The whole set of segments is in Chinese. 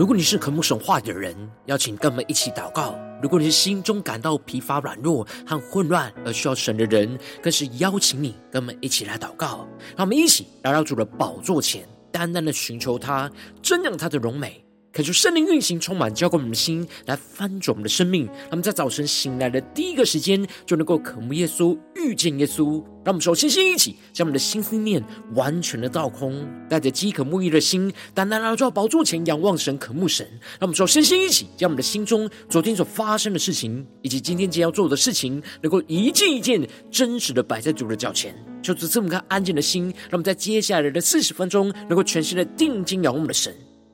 如果你是渴慕神话的人，邀请跟我们一起祷告；如果你是心中感到疲乏、软弱和混乱而需要神的人，更是邀请你跟我们一起来祷告。让我们一起来到主的宝座前，单单的寻求他，瞻仰他的荣美。恳求圣灵运行，充满浇灌我们的心，来翻转我们的生命。让我们在早晨醒来的第一个时间，就能够渴慕耶稣，遇见耶稣。让我们首先先一起将我们的心思念完全的倒空，带着饥渴沐浴的心，单单来到宝座前仰望神，渴慕神。让我们首先先一起将我们的心中昨天所发生的事情，以及今天将要做的事情，能够一件一件真实的摆在主的脚前，求主赐我们个安静的心。让我们在接下来的四十分钟，能够全心的定睛仰望我们的神。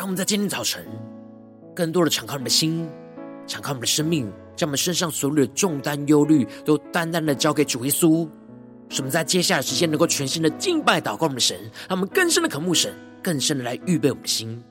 让我们在今天早晨，更多的敞开我们的心，敞开我们的生命，将我们身上所有的重担、忧虑，都单单的交给主耶稣。使我们在接下来的时间，能够全新的敬拜、祷告我们的神，让我们更深的渴慕神，更深的来预备我们的心。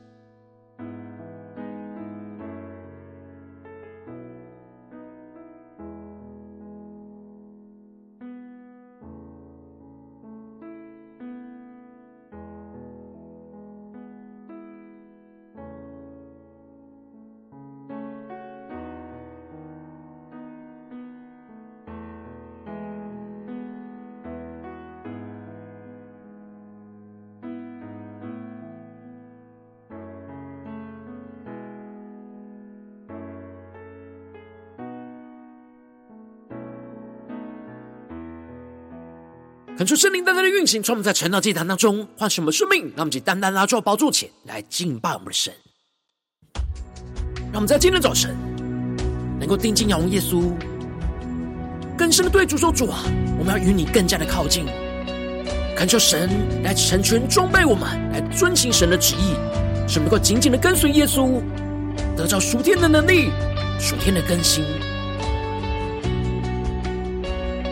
恳求圣灵单单的运行，从我们在晨祷祭坛当中唤醒我们生命，让我们以单单拉住宝座前来敬拜我们的神。让我们在今天早晨能够定睛仰望耶稣，更深的对主说：“主啊，我们要与你更加的靠近。”恳求神来成全装备我们，来遵行神的旨意，使我们能够紧紧的跟随耶稣，得着属天的能力、属天的更新，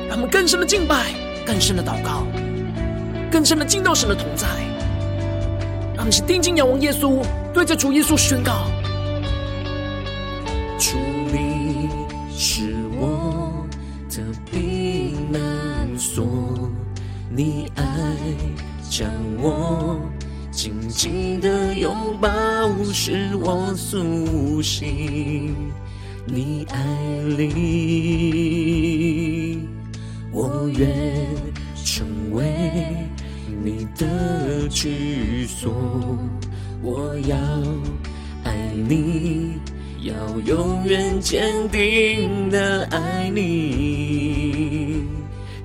让我们更深的敬拜。更深的祷告，更深的敬到神的同在，让你是定睛仰望耶稣，对着主耶稣宣告：主，你是我。的避难所，你爱将我紧紧的拥抱，使我苏醒，你爱里。我愿成为你的居所，我要爱你，要永远坚定的爱你，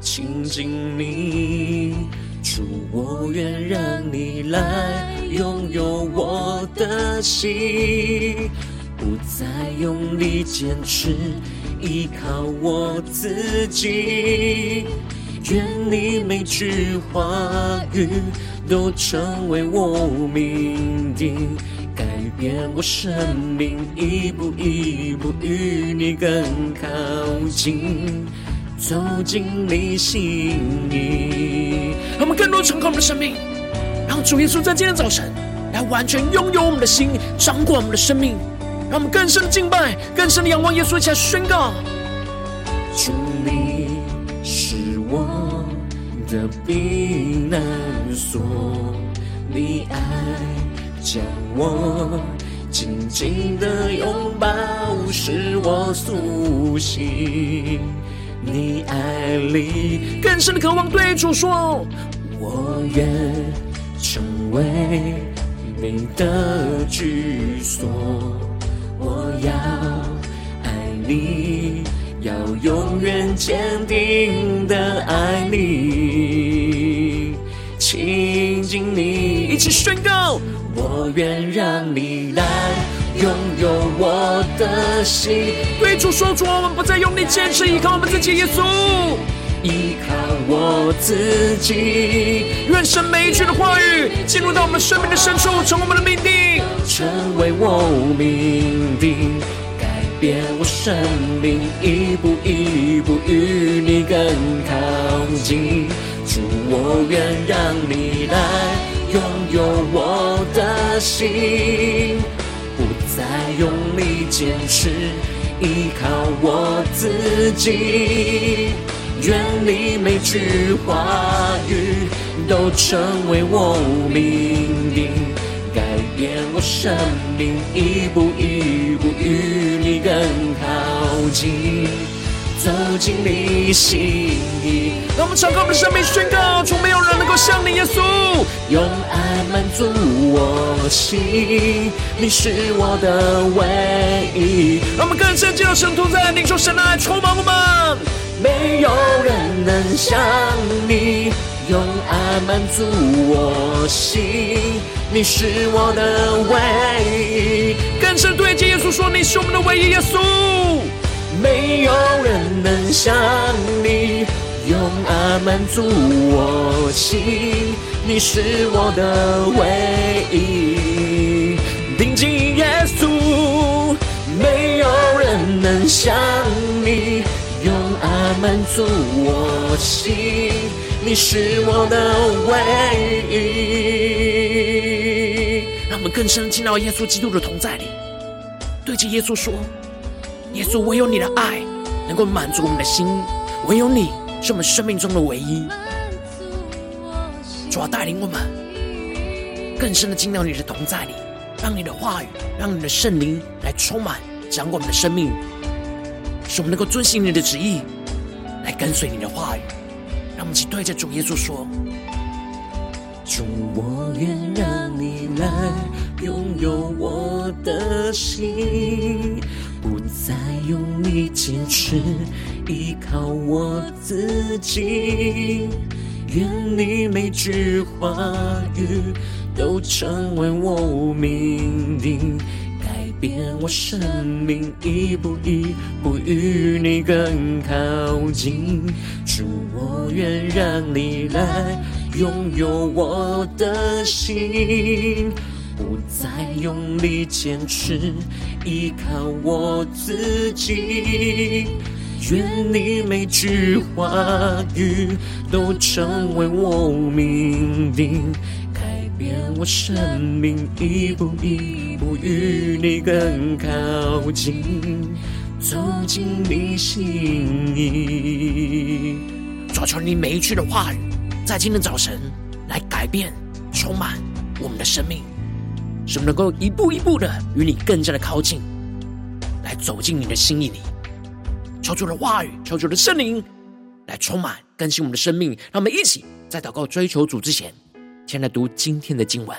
亲近你，主，我愿让你来拥有我的心，不再用力坚持。依靠我自己，愿你每句话语都成为我命定，改变我生命，一步一步与你更靠近，走进你心里。让我们更多成功的生命，让主耶稣在今天早晨来完全拥有我们的心，掌管我们的生命。让我们更深的敬拜，更深的仰望耶稣，一起来宣告：主，你是我的避难所，你爱将我紧紧的拥抱，使我苏醒。你爱里更深的渴望，对主说：我愿成为你的居所。要爱你，要永远坚定的爱你，亲近你。一起宣告：我愿让你来拥有我的心。对主说出，我们不再用力坚持依靠我们自己，耶稣，依靠我自己。愿神每一句的话语进入到我们生命的深处，成为我们的命定，成为我命定。变我生命，一步一步与你更靠近。主，我愿让你来拥有我的心，不再用力坚持，依靠我自己。愿你每句话语都成为我命定。改变我生命，一步一步与你更靠近，走进你心意。让我们敞开我们的生命，宣告：从没有人能够像你，耶稣，用爱满足我心，你是我的唯一。让我们更深进入神同在，领受神的爱充满我们。没有人能像你，用爱满足我心。你是我的唯一，更深对接耶稣说：“你是我们的唯一耶稣，没有人能像你，用爱满足我心。你是我的唯一，定睛耶稣，没有人能像你，用爱满足我心。你是我的唯一。”让我们更深进到耶稣基督的同在里，对着耶稣说：“耶稣，唯有你的爱能够满足我们的心，唯有你是我们生命中的唯一。主啊，带领我们更深的进到你的同在里，让你的话语，让你的圣灵来充满，掌管我们的生命，使我们能够遵行你的旨意，来跟随你的话语。让我们一起对着主耶稣说。”主，我愿让你来拥有我的心，不再用力坚持，依靠我自己。愿你每句话语都成为我命定，改变我生命，一步一步与你更靠近。主，我愿让你来。拥有我的心，不再用力坚持，依靠我自己。愿你每句话语都成为我命定，改变我生命，一步一步与你更靠近，走进你心意。抓住你每一句的话语。在今天早晨，来改变、充满我们的生命，使我们能够一步一步的与你更加的靠近，来走进你的心意里。求主的话语，求主的圣灵来充满更新我们的生命。让我们一起在祷告追求主之前，先来读今天的经文。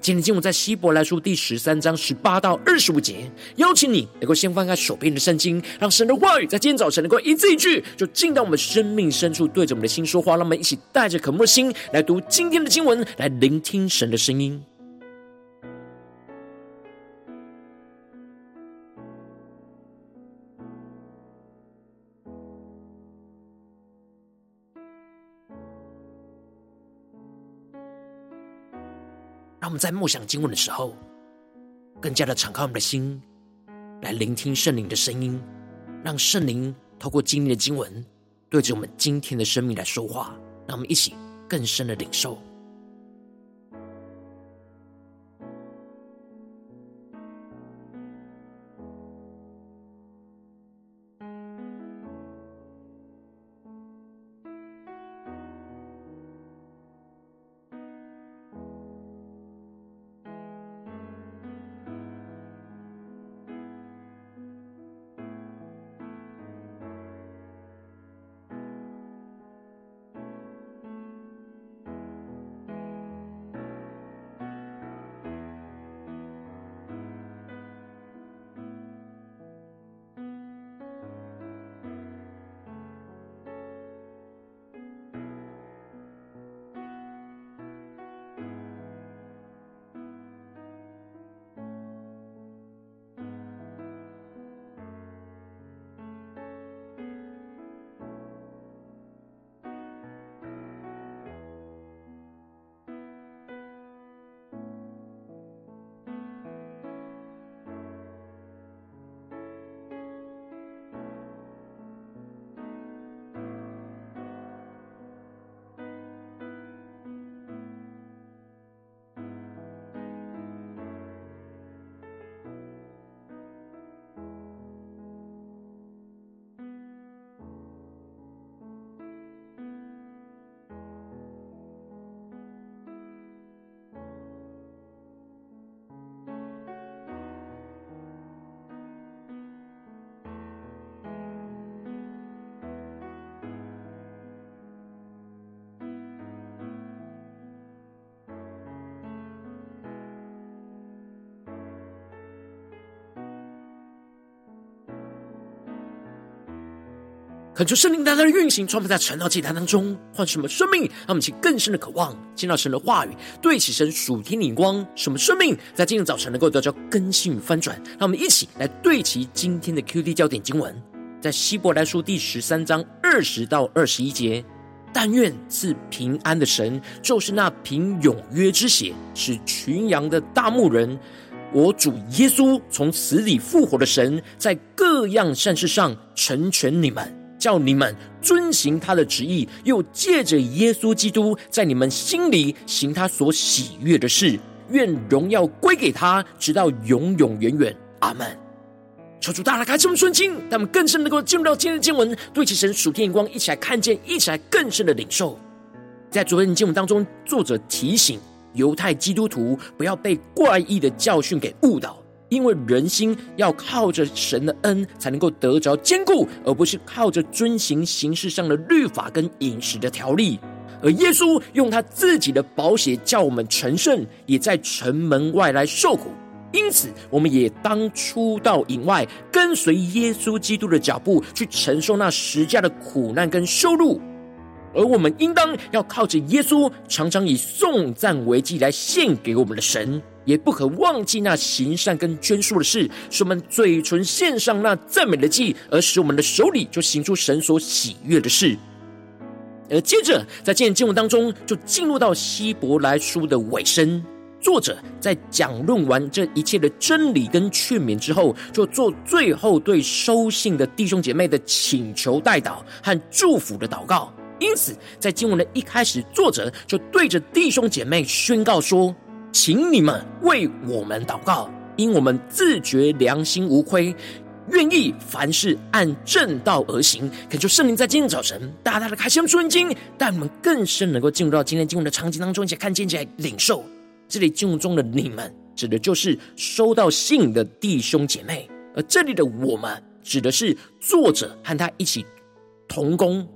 今天经文在希伯来书第十三章十八到二十五节，邀请你能够先翻开手边的圣经，让神的话语在今天早晨能够一字一句，就进到我们生命深处，对着我们的心说话。让我们一起带着渴慕的心来读今天的经文，来聆听神的声音。我们在默想经文的时候，更加的敞开我们的心，来聆听圣灵的声音，让圣灵透过今天的经文，对着我们今天的生命来说话。让我们一起更深的领受。恳求圣灵大大的运行，充满在晨祷祭坛当中，唤什么生命，让我们起更深的渴望，见到神的话语，对齐神属天的光，什么生命在今天早晨能够得到更新与翻转。让我们一起来对齐今天的 QD 焦点经文，在希伯来书第十三章二十到二十一节。但愿赐平安的神，就是那凭永约之血使群羊的大牧人，我主耶稣从死里复活的神，在各样善事上成全你们，叫你们遵行他的旨意，又借着耶稣基督在你们心里行他所喜悦的事。愿荣耀归给他，直到永永远远。阿门。求主大大开这么顺经，他们更深能够进入到今天的经文，对其神属天眼光，一起来看见，一起来更深的领受。在昨天的经文当中，作者提醒犹太基督徒不要被怪异的教训给误导，因为人心要靠着神的恩才能够得着坚固，而不是靠着遵行形式上的律法跟饮食的条例。而耶稣用他自己的宝血叫我们成圣，也在城门外来受苦。因此，我们也当出到营外，跟随耶稣基督的脚步，去承受那十架的苦难跟羞辱。而我们应当要靠着耶稣，常常以颂赞为祭来献给我们的神，也不可忘记那行善跟捐输的事，使我们嘴唇献上那赞美的祭，而使我们的手里就行出神所喜悦的事。而接着，在今天经文当中，就进入到希伯来书的尾声。作者在讲论完这一切的真理跟劝勉之后，就做最后对收信的弟兄姐妹的请求代祷和祝福的祷告。因此，在经文的一开始，作者就对着弟兄姐妹宣告说：“请你们为我们祷告，因我们自觉良心无亏，愿意凡事按正道而行。”恳求圣灵在今天早晨大大的开箱顺经，带我们更深能够进入到今天经文的场景当中，一起看见、起来领受。这里经文中的你们，指的就是收到信的弟兄姐妹；而这里的我们，指的是作者和他一起同工。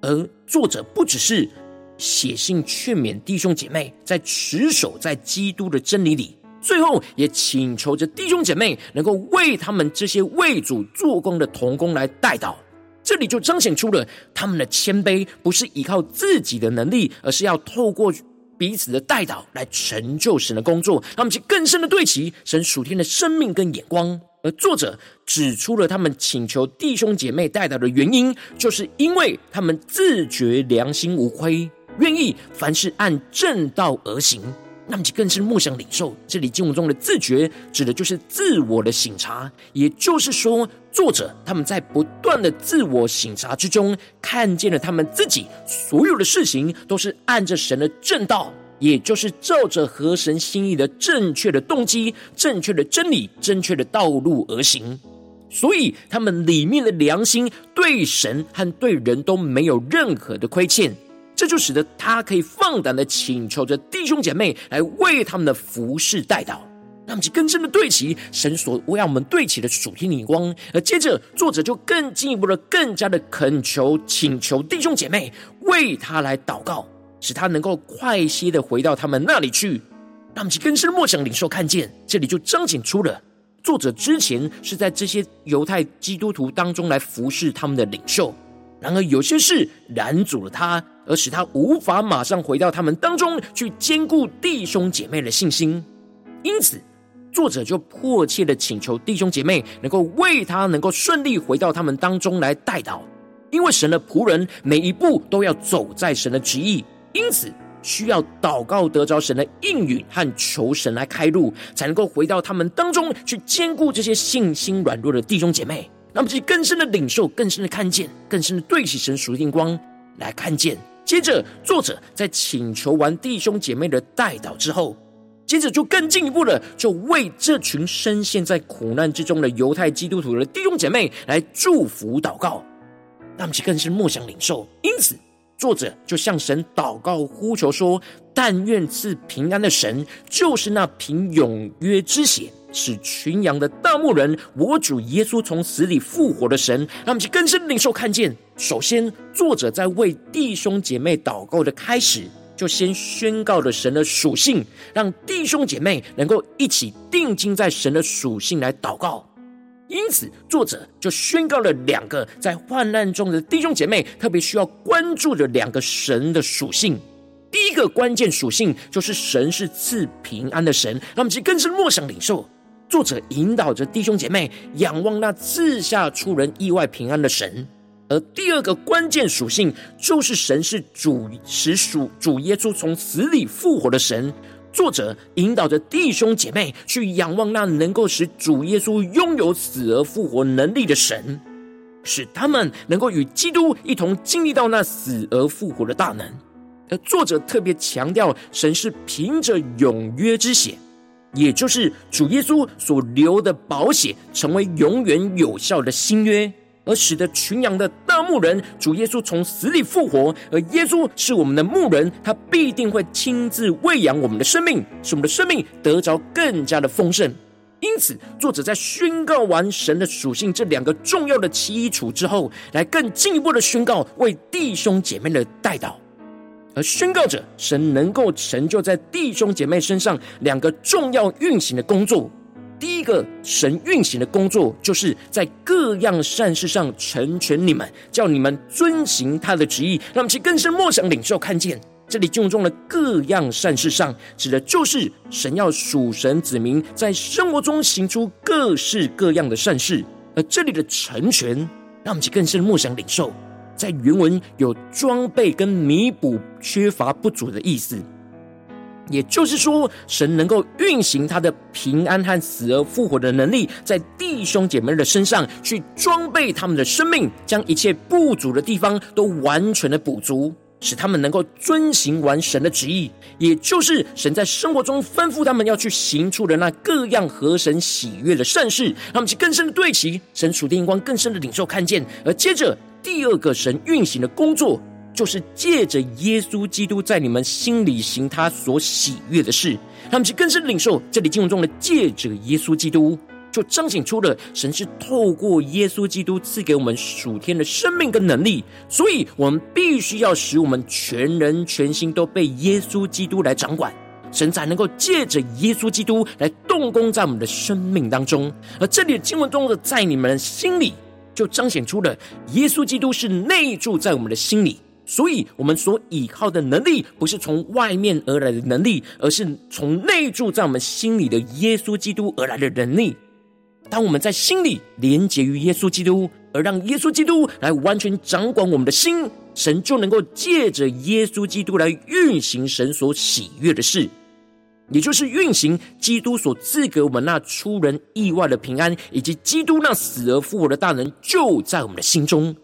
而作者不只是写信劝勉弟兄姐妹，在持守在基督的真理里，最后也请求着弟兄姐妹能够为他们这些为主做工的童工来代祷。这里就彰显出了他们的谦卑，不是依靠自己的能力，而是要透过。彼此的代祷来成就神的工作，让我们去更深的对齐神属天的生命跟眼光。而作者指出了他们请求弟兄姐妹代祷的原因，就是因为他们自觉良心无亏，愿意凡事按正道而行。那么就更是梦想领受，这里经文中的自觉，指的就是自我的省察。也就是说，作者他们在不断的自我省察之中，看见了他们自己所有的事情都是按着神的正道，也就是照着合神心意的正确的动机、正确的真理、正确的道路而行。所以，他们里面的良心对神和对人都没有任何的亏欠。这就使得他可以放胆的请求着弟兄姐妹来为他们的服事代祷，让我们更深的对齐神所为我们对齐的属天眼光。而接着作者就更进一步的、更加的恳求、请求弟兄姐妹为他来祷告，使他能够快些的回到他们那里去。让我们更深的默想领受看见，这里就彰显出了作者之前是在这些犹太基督徒当中来服侍他们的领袖。然而，有些事拦阻了他，而使他无法马上回到他们当中去兼顾弟兄姐妹的信心。因此，作者就迫切的请求弟兄姐妹能够为他能够顺利回到他们当中来代祷，因为神的仆人每一步都要走在神的旨意，因此需要祷告得着神的应允和求神来开路，才能够回到他们当中去兼顾这些信心软弱的弟兄姐妹。让我们去更深的领受，更深的看见，更深的对起神属天光来看见。接着，作者在请求完弟兄姐妹的代祷之后，接着就更进一步的，就为这群深陷在苦难之中的犹太基督徒的弟兄姐妹来祝福祷告。让我们去更是默想领受。因此，作者就向神祷告呼求说：“但愿赐平安的神，就是那凭永约之血。”使群羊的大牧人，我主耶稣从死里复活的神，让我们去更深领受看见。首先，作者在为弟兄姐妹祷告的开始，就先宣告了神的属性，让弟兄姐妹能够一起定睛在神的属性来祷告。因此，作者就宣告了两个在患难中的弟兄姐妹特别需要关注的两个神的属性。第一个关键属性就是神是赐平安的神，让我们去更深默想领受。作者引导着弟兄姐妹仰望那赐下出人意外平安的神。而第二个关键属性就是神是主使属主耶稣从死里复活的神。作者引导着弟兄姐妹去仰望那能够使主耶稣拥有死而复活能力的神，使他们能够与基督一同经历到那死而复活的大能。而作者特别强调，神是凭着永约之血，也就是主耶稣所留的宝血，成为永远有效的新约。而使得群羊的大牧人主耶稣从死里复活，而耶稣是我们的牧人，他必定会亲自喂养我们的生命，使我们的生命得着更加的丰盛。因此，作者在宣告完神的属性这两个重要的基础之后，来更进一步的宣告为弟兄姐妹的代祷，而宣告着神能够成就在弟兄姐妹身上两个重要运行的工作。第一个神运行的工作，就是在各样善事上成全你们，叫你们遵行他的旨意。让我们去更深默想领受，看见这里经文中的各样善事上，指的就是神要属神子民在生活中行出各式各样的善事。而这里的成全，让我们去更深默想领受，在原文有装备跟弥补缺乏不足的意思。也就是说，神能够运行他的平安和死而复活的能力，在弟兄姐妹的身上去装备他们的生命，将一切不足的地方都完全的补足，使他们能够遵行完神的旨意。也就是神在生活中吩咐他们要去行出的那各样合神喜悦的善事，他们去更深的对齐神属天光，更深的领受看见。而接着第二个神运行的工作。就是借着耶稣基督在你们心里行他所喜悦的事，他们去更深的领受这里经文中的借着耶稣基督，就彰显出了神是透过耶稣基督赐给我们属天的生命跟能力，所以我们必须要使我们全人全心都被耶稣基督来掌管，神才能够借着耶稣基督来动工在我们的生命当中。而这里的经文中的在你们的心里，就彰显出了耶稣基督是内住在我们的心里。所以，我们所依靠的能力，不是从外面而来的能力，而是从内住在我们心里的耶稣基督而来的能力。当我们在心里连结于耶稣基督，而让耶稣基督来完全掌管我们的心，神就能够借着耶稣基督来运行神所喜悦的事，也就是运行基督所赐给我们那出人意外的平安，以及基督那死而复活的大能，就在我们的心中。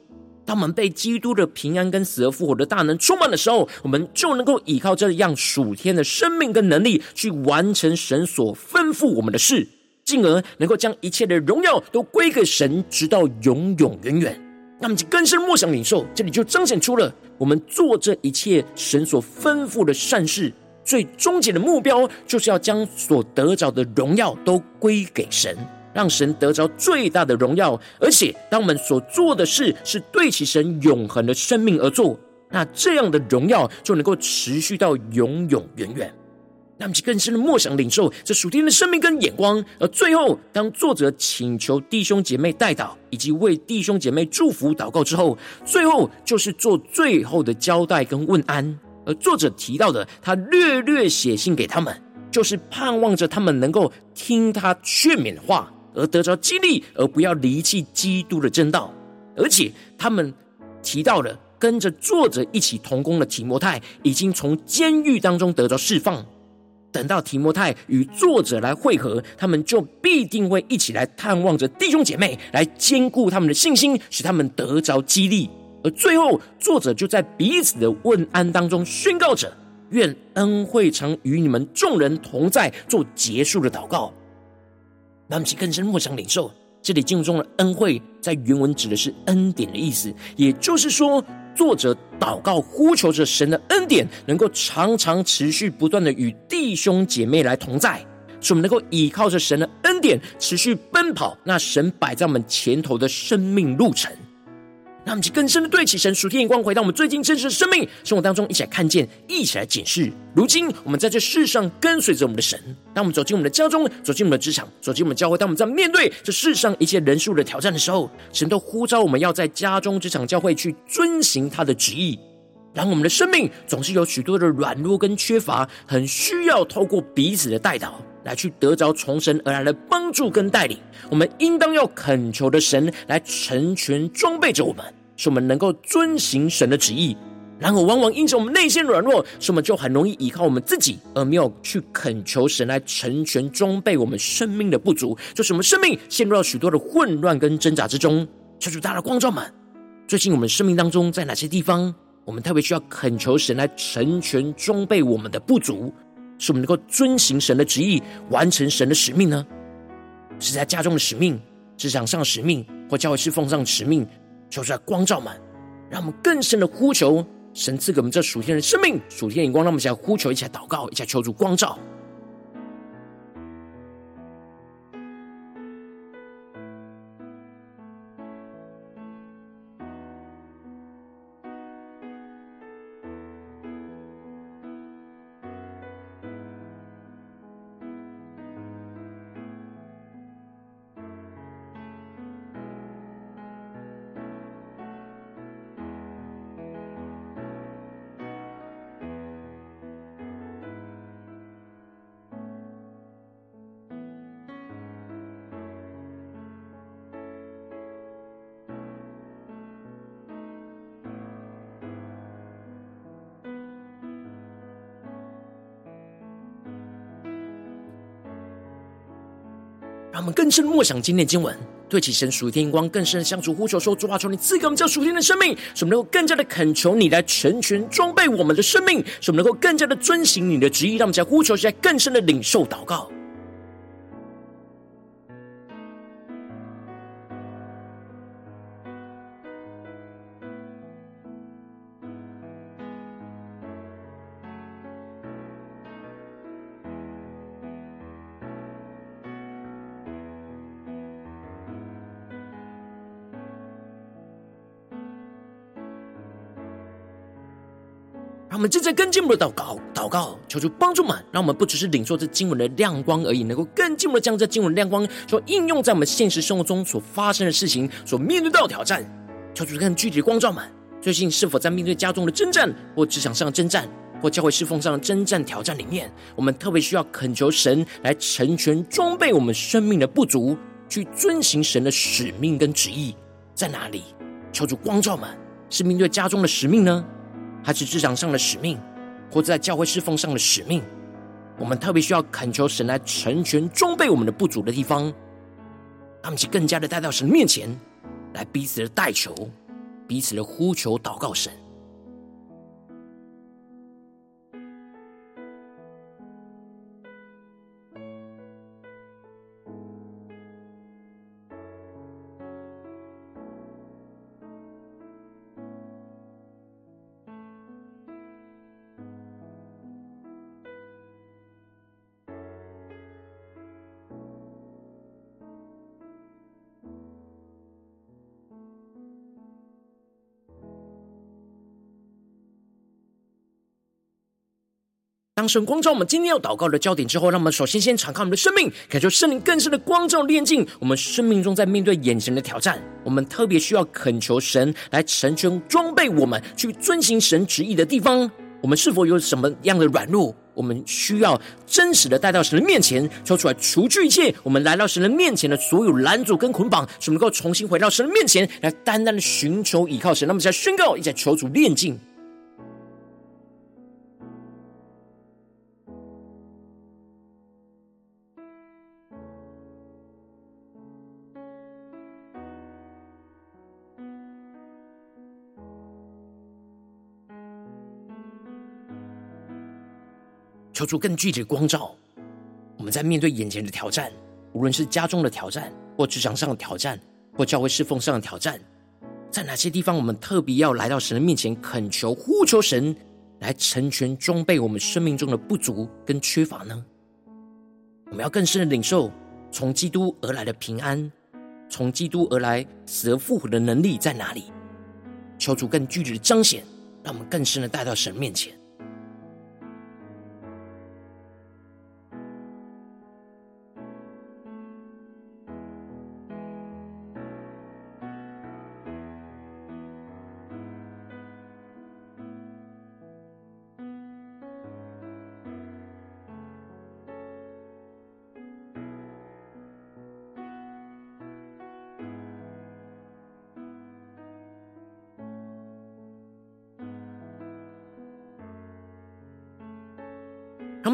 当我们被基督的平安跟死而复活的大能充满的时候，我们就能够依靠这样属天的生命跟能力，去完成神所吩咐我们的事，进而能够将一切的荣耀都归给神，直到永永远远。那么，就更深默想领受，这里就彰显出了我们做这一切神所吩咐的善事，最终极的目标，就是要将所得着的荣耀都归给神。让神得着最大的荣耀，而且当我们所做的事是对其神永恒的生命而做，那这样的荣耀就能够持续到永永远远。让我们更深的默想领受这属天的生命跟眼光。而最后，当作者请求弟兄姐妹代祷，以及为弟兄姐妹祝福祷告之后，最后就是做最后的交代跟问安。而作者提到的，他略略写信给他们，就是盼望着他们能够听他劝勉话。而得着激励，而不要离弃基督的正道。而且他们提到了跟着作者一起同工的提摩太，已经从监狱当中得着释放。等到提摩太与作者来会合，他们就必定会一起来探望着弟兄姐妹，来坚固他们的信心，使他们得着激励。而最后，作者就在彼此的问安当中宣告着：愿恩惠常与你们众人同在，做结束的祷告。让我们更深默想领受，这里经文中的恩惠，在原文指的是恩典的意思。也就是说，作者祷告呼求着神的恩典，能够常常持续不断的与弟兄姐妹来同在，使我们能够依靠着神的恩典，持续奔跑那神摆在我们前头的生命路程。让我们更深的对齐神属天眼光，回到我们最近真实的生命生活当中，一起来看见，一起来检视。如今我们在这世上跟随着我们的神，当我们走进我们的家中，走进我们的职场，走进我们的教会，当我们在面对这世上一切人数的挑战的时候，神都呼召我们要在家中、职场、教会去遵行他的旨意。然后我们的生命总是有许多的软弱跟缺乏，很需要透过彼此的代祷来去得着从神而来的帮助跟带领。我们应当要恳求的神来成全装备着我们，使我们能够遵行神的旨意。然后往往因着我们内心软弱，使我们就很容易依靠我们自己，而没有去恳求神来成全装备我们生命的不足，就是我们生命陷入到许多的混乱跟挣扎之中。求主大大的光照们，最近我们生命当中在哪些地方？我们特别需要恳求神来成全装备我们的不足，使我们能够遵行神的旨意，完成神的使命呢？是在家中的使命、职场上的使命，或教会侍奉上的使命，求出来光照们，让我们更深的呼求神赐给我们这属天的生命、属天的眼光，让我们一起来呼求，一起来祷告，一起来求主光照。让我们更深默想今天的经文，对起神属天光，更深的相处呼求说：主啊，求你赐给我们这属天的生命，使我们能够更加的恳求你来成全装备我们的生命，使我们能够更加的遵行你的旨意。让我们在呼求，在更深的领受祷告。我们正在跟进我们的祷告，祷告，求主帮助们，让我们不只是领受这经文的亮光而已，能够更进一步的将这经文亮光所应用在我们现实生活中所发生的事情，所面对到的挑战。求主更具体的光照们，最近是否在面对家中的征战，或职场上的征战，或教会侍奉上的征战挑战里面，我们特别需要恳求神来成全装备我们生命的不足，去遵行神的使命跟旨意在哪里？求主光照们，是面对家中的使命呢？还是职场上的使命，或者在教会侍奉上的使命，我们特别需要恳求神来成全装备我们的不足的地方，他们就更加的带到神面前，来彼此的代求，彼此的呼求祷告神。当神光照我们今天要祷告的焦点之后，让我们首先先敞开我们的生命，感受圣灵更深的光照炼净我们生命中在面对眼前的挑战，我们特别需要恳求神来成全装备我们去遵行神旨意的地方。我们是否有什么样的软弱？我们需要真实的带到神的面前，抽出来除去一切。我们来到神的面前的所有拦阻跟捆绑，使我们能够重新回到神的面前来，单单的寻求依靠神。那么，在宣告，一起求主炼净。求出更具体的光照，我们在面对眼前的挑战，无论是家中的挑战，或职场上的挑战，或教会侍奉上的挑战，在哪些地方，我们特别要来到神的面前恳求、呼求神来成全装备我们生命中的不足跟缺乏呢？我们要更深的领受从基督而来的平安，从基督而来死而复活的能力在哪里？求主更具体的彰显，让我们更深的带到神面前。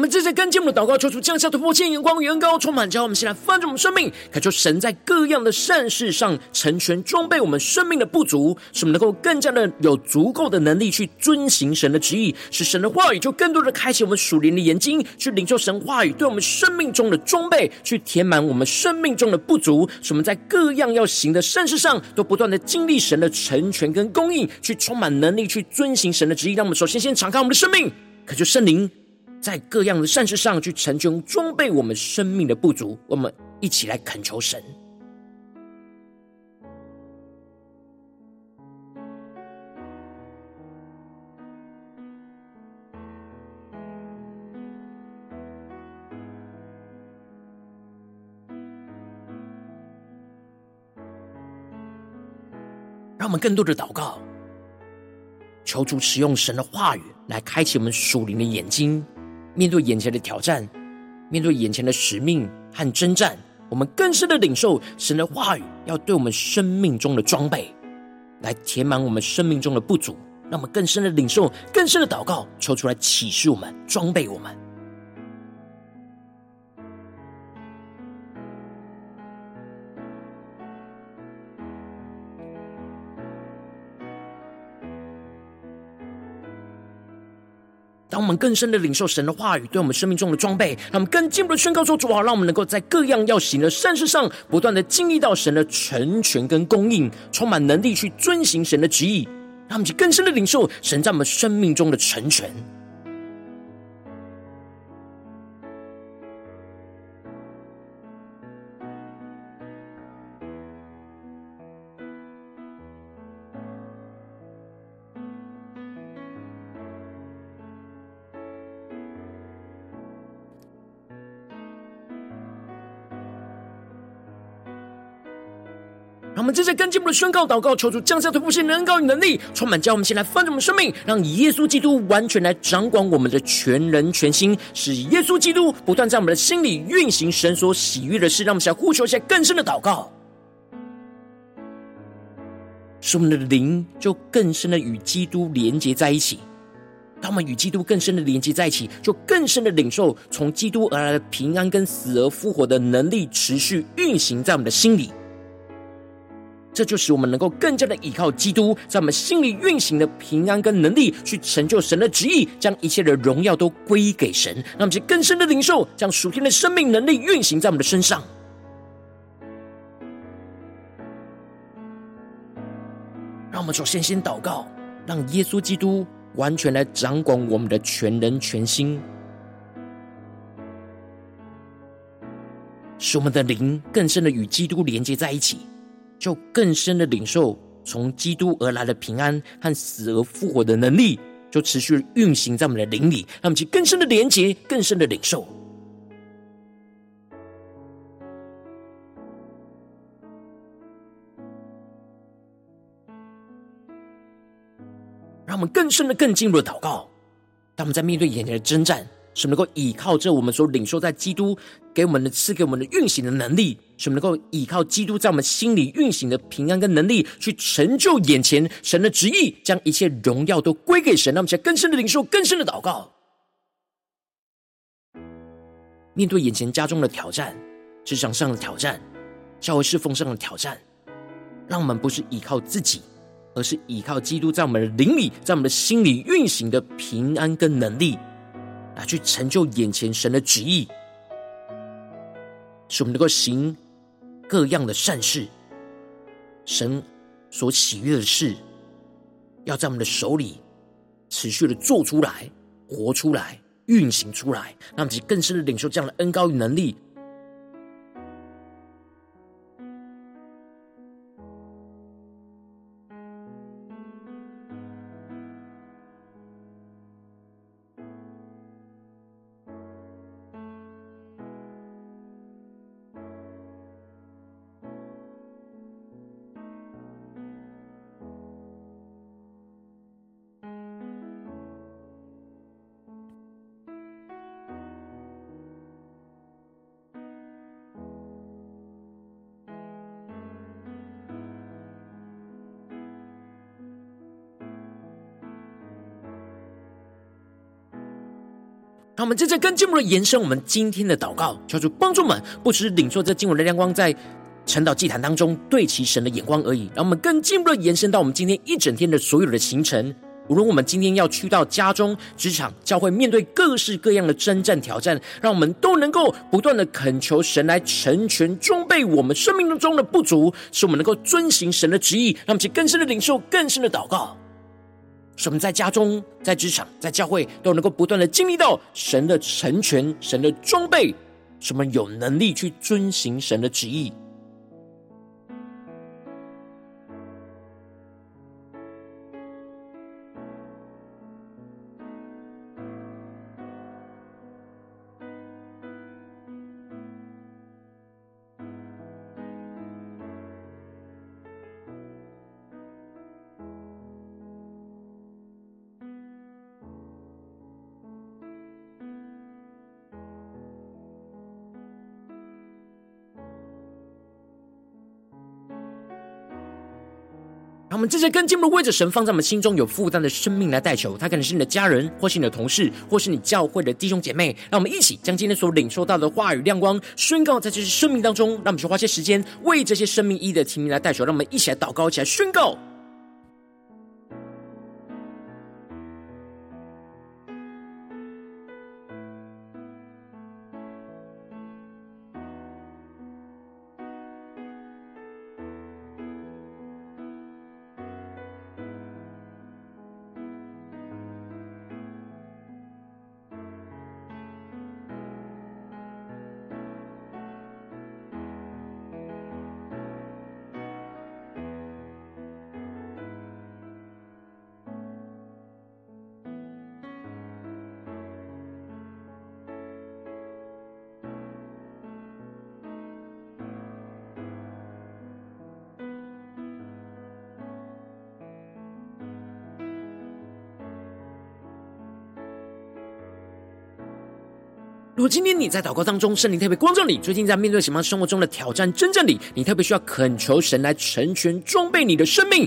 这些跟进我们的祷告，求主降下突破性眼光与恩膏，充满教我们，先来翻转我们生命，恳求神在各样的善事上成全装备我们生命的不足，使我们能够更加的有足够的能力去遵行神的旨意，使神的话语就更多的开启我们属灵的眼睛，去领受神话语对我们生命中的装备，去填满我们生命中的不足，使我们在各样要行的善事上都不断的经历神的成全跟供应，去充满能力去遵行神的旨意。让我们首先先敞开我们的生命，恳求圣灵。在各样的善事上去成全装备我们生命的不足，我们一起来恳求神，让我们更多的祷告，求主使用神的话语来开启我们属灵的眼睛。面对眼前的挑战，面对眼前的使命和征战，我们更深的领受神的话语，要对我们生命中的装备，来填满我们生命中的不足，让我们更深的领受，更深的祷告，求出来启示我们，装备我们。让我们更深的领受神的话语，对我们生命中的装备，让我们更进一步的宣告说：“主啊，让我们能够在各样要行的善事上，不断的经历到神的成全跟供应，充满能力去遵行神的旨意，让我们去更深的领受神在我们生命中的成全。”让我们正在更进一步的宣告、祷告，求主降下突破性的恩膏与能力，充满叫我们先来翻转我们生命，让耶稣基督完全来掌管我们的全人全心，使耶稣基督不断在我们的心里运行神所喜悦的事。让我们想呼求一下更深的祷告，使我们的灵就更深的与基督连接在一起。当我们与基督更深的连接在一起，就更深的领受从基督而来的平安跟死而复活的能力，持续运行在我们的心里。这就使我们能够更加的依靠基督，在我们心里运行的平安跟能力，去成就神的旨意，将一切的荣耀都归给神。让我们更深的领受，将属天的生命能力运行在我们的身上。让我们首先先祷告，让耶稣基督完全来掌管我们的全人全心，使我们的灵更深的与基督连接在一起。就更深的领受从基督而来的平安和死而复活的能力，就持续运行在我们的灵里，让我们去更深的连接，更深的领受。让我们更深的、更进入的祷告。当我们在面对眼前的征战，使我们能够依靠着我们所领受在基督给我们的赐给我们的运行的能力，使我们能够依靠基督在我们心里运行的平安跟能力，去成就眼前神的旨意，将一切荣耀都归给神。让我们在更深的领受、更深的祷告，面对眼前家中的挑战、职场上的挑战、教会侍奉上的挑战，让我们不是依靠自己，而是依靠基督在我们的灵里、在我们的心里运行的平安跟能力。来去成就眼前神的旨意，使我们能够行各样的善事，神所喜悦的事，要在我们的手里持续的做出来、活出来、运行出来，让自己更深的领受这样的恩高与能力。那我们接着更进一步的延伸我们今天的祷告，求主帮助们，不只是领受这经文的亮光，在晨祷祭坛当中对齐神的眼光而已，让我们更进一步的延伸到我们今天一整天的所有的行程。无论我们今天要去到家中、职场、教会，面对各式各样的征战挑战，让我们都能够不断的恳求神来成全装备我们生命中的不足，使我们能够遵行神的旨意，让我们去更深的领受、更深的祷告。什么在家中、在职场、在教会都能够不断的经历到神的成全、神的装备，什么有能力去遵行神的旨意。我们这些跟进一步为着神放在我们心中有负担的生命来代求，他可能是你的家人，或是你的同事，或是你教会的弟兄姐妹。让我们一起将今天所领受到的话语亮光宣告在这些生命当中。让我们去花些时间为这些生命一的提名来代求。让我们一起来祷告，一起来宣告。如果今天你在祷告当中，圣灵特别光照你，最近在面对什么生活中的挑战、真正你，你特别需要恳求神来成全装备你的生命。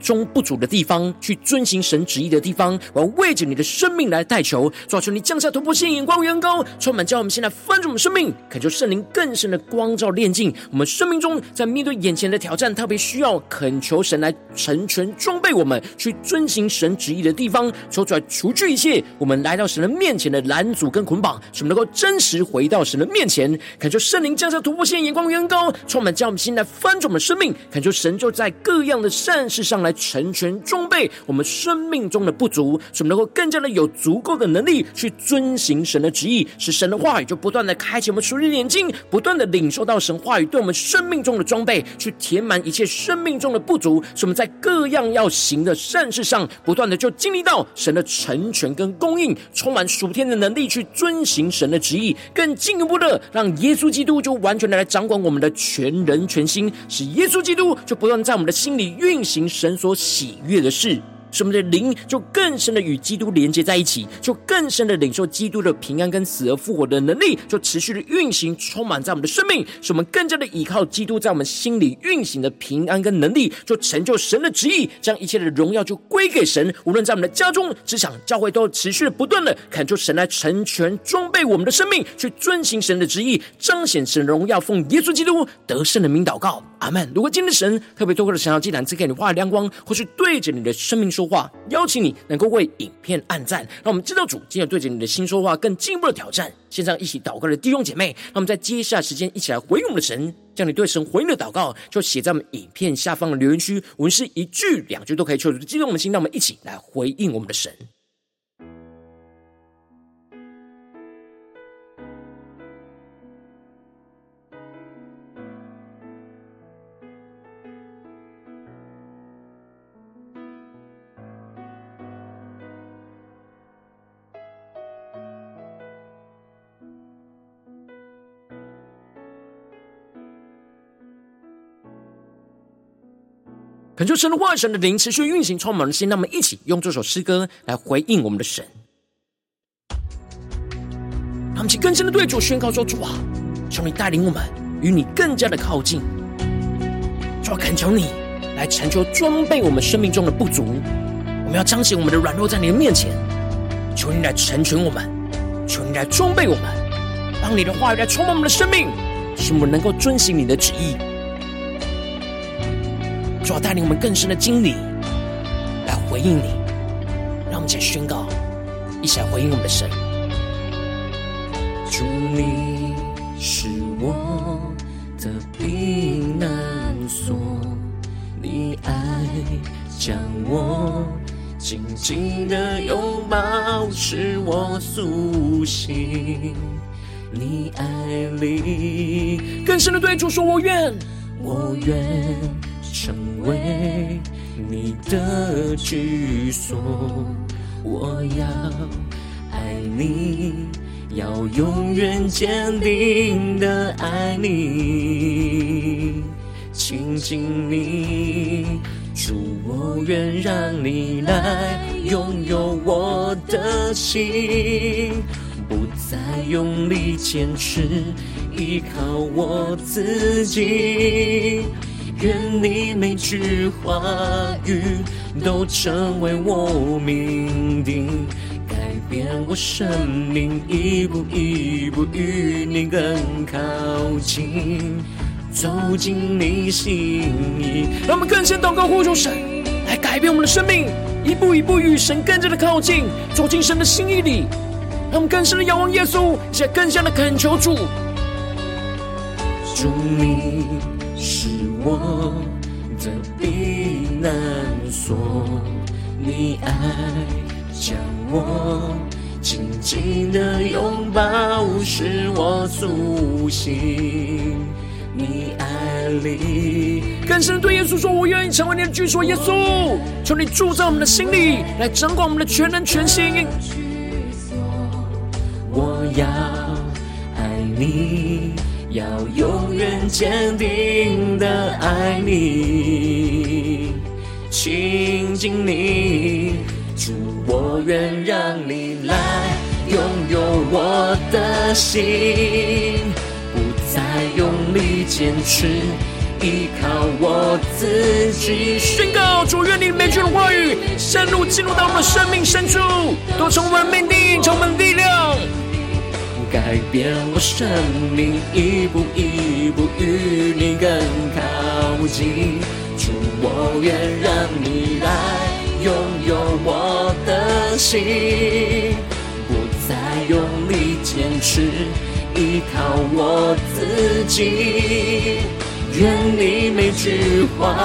中不足的地方，去遵行神旨意的地方，我要为着你的生命来代求，抓住，你降下突破性眼光，远高，充满，叫我们现在翻转我们生命，恳求圣灵更深的光照炼净我们生命中，在面对眼前的挑战，特别需要恳求神来成全装备我们，去遵行神旨意的地方，求出来除去一切我们来到神的面前的拦阻跟捆绑，使我们能够真实回到神的面前，恳求圣灵降下突破性眼光，远高，充满，叫我们现在翻转我们生命，恳求神就在各样的善事上来。成全装备我们生命中的不足，使我们能够更加的有足够的能力去遵行神的旨意，使神的话语就不断的开启我们属灵的眼睛，不断的领受到神话语对我们生命中的装备，去填满一切生命中的不足，使我们在各样要行的善事上，不断的就经历到神的成全跟供应，充满属天的能力去遵行神的旨意，更进一步的让耶稣基督就完全的来掌管我们的全人全心，使耶稣基督就不断在我们的心里运行神说喜悦的事。使我们的灵就更深的与基督连接在一起，就更深的领受基督的平安跟死而复活的能力，就持续的运行，充满在我们的生命，使我们更加的依靠基督在我们心里运行的平安跟能力，就成就神的旨意，将一切的荣耀就归给神。无论在我们的家中、职场、教会，都持续的不断的恳求神来成全装备我们的生命，去遵行神的旨意，彰显神的荣耀。奉耶稣基督得胜的名祷告，阿门。如果今天神特别透过了神要祭坛赐给你话语亮光，或是对着你的生命说说话，邀请你能够为影片按赞，让我们知道主今天对着你的心说话，更进一步的挑战。线上一起祷告的弟兄姐妹，那我们在接下来时间一起来回应我们的神，将你对神回应的祷告就写在我们影片下方的留言区，文字一句两句都可以，求主激动我们的心，让我们一起来回应我们的神。恳求神的话语、神的灵持续运行，充满的心。让我们一起用这首诗歌来回应我们的神。让我们去更深的对主宣告说：“主啊，求你带领我们与你更加的靠近。主啊，恳求你来成就装备我们生命中的不足。我们要彰显我们的软弱在你的面前。求你来成全我们，求你来装备我们，让你的话语来充满我们的生命，使我们能够遵行你的旨意。主要带领我们更深的经历，来回应你。让我们一起来宣告，一起来回应我们的神。主，你是我的避难所，你爱将我紧紧的拥抱，使我苏醒。你爱里更深的对主说：“我愿，我愿成为你的居所。我要爱你，要永远坚定的爱你，亲近你。”主，我愿让你来拥有我的心，不再用力坚持依靠我自己。愿你每句话语都成为我命定，改变我生命，一步一步与你更靠近。走进你心意，让我们更深祷告呼求神，来改变我们的生命，一步一步与神更加的靠近，走进神的心意里。让我们更深的仰望耶稣，且更加的恳求主。主，你我的避难所，你爱将我紧紧的拥抱，使我苏醒。你爱里，更深对耶稣说：“我愿意成为你的居所。”耶稣，求你住在我们的心里，来掌管我们的全人全心。我要爱你，要永远坚定的爱你，亲近你，主，我愿让你来拥有我的心。不再用力坚持，依靠我自己。宣告主，愿你每句的话语深入进入到我们的生命深处，都成为命定，充满力量，改变我生命，一步一步与你更靠近。主，我愿让你来拥有我的心，不再用力坚持。依靠我自己，愿你每句话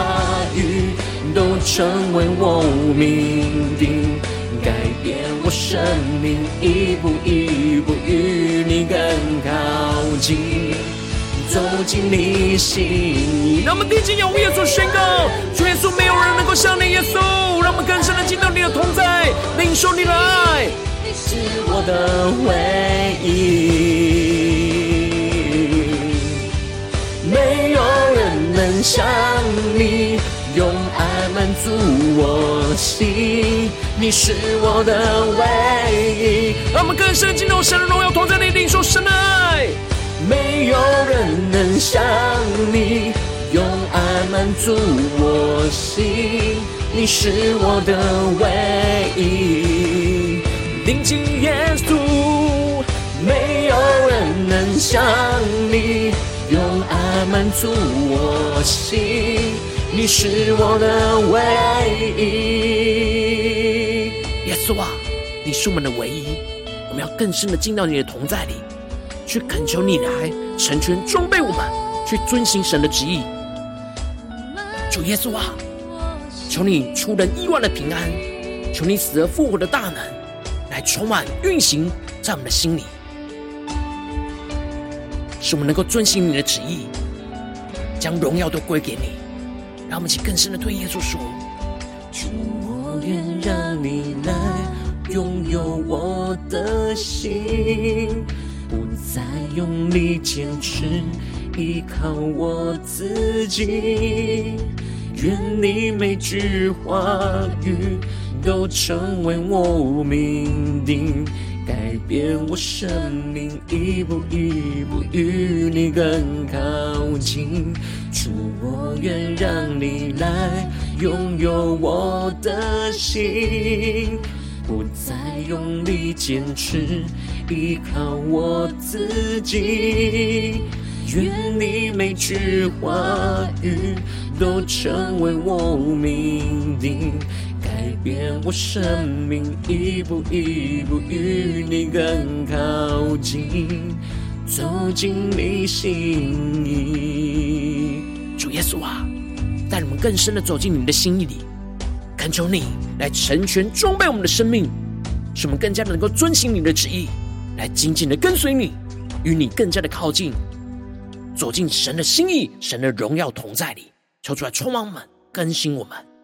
语都成为我命定，改变我生命，一步一步与你更靠近，走进你心意。让我们定睛仰望耶稣，宣告：主耶稣，没有人能够像你耶稣，让我们更深的进到你的同在，领受你的爱，你是我的唯一。没有人能像你用满足我心，你是我的唯一。让我们更深进入神的荣耀同在里，领受神的爱。没有人能像你用爱满足我心，你是我的唯一。临近耶稣，没有人能像你。用爱满足我心，你是我的唯一。耶稣啊，你是我们的唯一，我们要更深的进到你的同在里，去恳求你来成全装备我们，去遵行神的旨意。主耶稣啊，求你出人意外的平安，求你死而复活的大能来充满运行在我们的心里。使我们能够遵行你的旨意，将荣耀都归给你。让我们一起更深的对耶稣说：主，我愿让你来拥有我的心，不再用力坚持依靠我自己。愿你每句话语都成为我命定。改变我生命，一步一步与你更靠近。主，我愿让你来拥有我的心，不再用力坚持，依靠我自己。愿你每句话语都成为我命定，改变我生命，一步一步与你更靠近，走进你心意。主耶稣啊，带我们更深的走进你的心意里，恳求你来成全装备我们的生命，使我们更加的能够遵行你的旨意，来紧紧的跟随你，与你更加的靠近。走进神的心意，神的荣耀同在里，求主来充满我们，更新我们。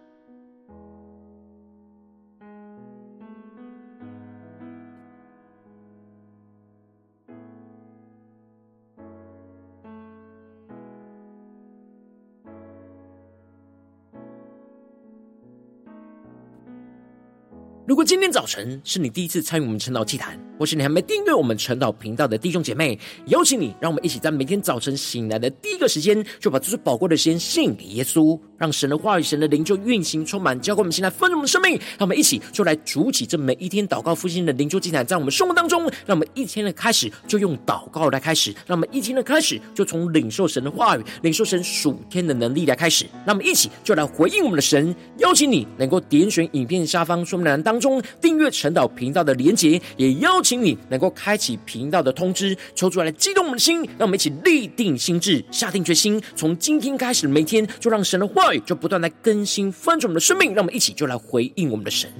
如果今天早晨是你第一次参与我们晨祷祭坛，或是你还没订阅我们晨祷频道的弟兄姐妹，邀请你，让我们一起在每天早晨醒来的第一个时间，就把最宝贵的时间献给耶稣，让神的话语、神的灵就运行充满，浇灌我们现在丰盛的生命。让我们一起就来筑起这每一天祷告复兴的灵就祭坛，在我们生活当中，让我们一天的开始就用祷告来开始，让我们一天的开始就从领受神的话语、领受神属天的能力来开始。让我们一起就来回应我们的神，邀请你能够点选影片下方说明栏当中订阅晨祷频道的连结，也邀请你能够开启频道的通知，抽出来激动我们的心，让我们一起立定心智，下定决心，从今天开始的每天，就让神的话语就不断来更新翻转我们的生命，让我们一起就来回应我们的神。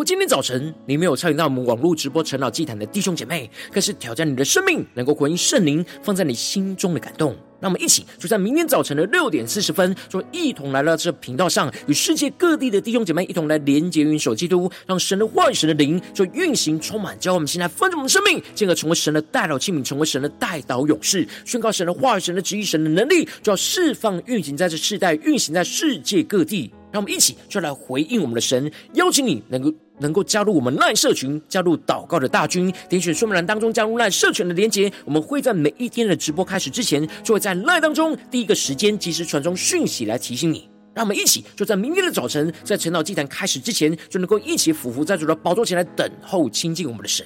果今天早晨你没有参与到我们网络直播晨祷祭坛的弟兄姐妹，更是挑战你的生命，能够回应圣灵放在你心中的感动。那我们一起就在明天早晨的六点四十分，就一同来到这频道上，与世界各地的弟兄姐妹一同来连接、云手基督，让神的话语、神的灵就运行、充满，教我们现在丰盛我们的生命，进而成为神的代祷器皿，成为神的代祷勇士，宣告神的话语、神的旨意、神的能力，就要释放、运行在这世代，运行在世界各地。让我们一起就来回应我们的神，邀请你能够能够加入我们赖社群，加入祷告的大军，点选说明栏当中加入赖社群的连接。我们会在每一天的直播开始之前，就会在赖当中第一个时间及时传送讯息来提醒你。让我们一起就在明天的早晨，在晨祷祭坛开始之前，就能够一起俯伏在主的宝座前来等候亲近我们的神。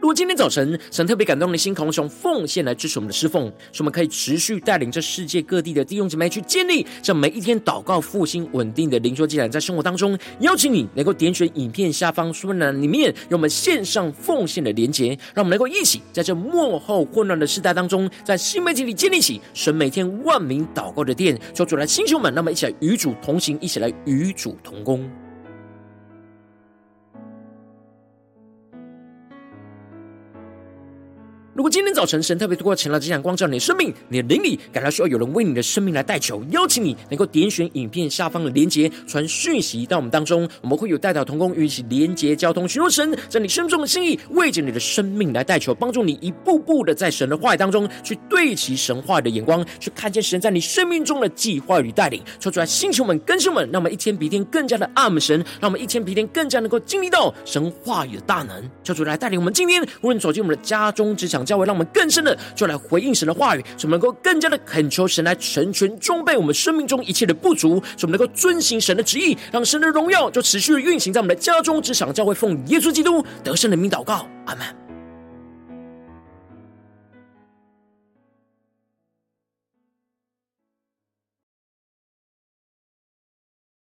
如果今天早晨神特别感动的心，渴望奉献来支持我们的侍奉，使我们可以持续带领这世界各地的弟兄姐妹去建立这每一天祷告复兴稳定的灵修祭坛，在生活当中，邀请你能够点选影片下方说明栏里面有我们线上奉献的连结，让我们能够一起在这末后混乱的时代当中，在新媒体里建立起神每天万名祷告的殿，求主来弟兄们，那么一起来与主同行，一起来与主同工。如果今天早晨神特别透过晨祷这样光照你的生命，你的灵里感到需要有人为你的生命来代求，邀请你能够点选影片下方的连结，传讯息到我们当中，我们会有代祷同工与你一起连结交通，寻求神在你生中的心意，为着你的生命来代求，帮助你一步步的在神的话语当中去对齐神话的眼光，去看见神在你生命中的计划与带领，说出来星球们、更新们，让我们一天比一天更加的爱们神，让我们一天比一天更加能够经历到神话语的大能，求主来带领我们今天无论走进我们的家中、职场。教会让我们更深的就来回应神的话语，使我们能够更加的恳求神来成全装备我们生命中一切的不足，使我们能够遵行神的旨意，让神的荣耀就持续运行在我们的家中、只想、教会，奉耶稣基督得胜的名祷告，阿门。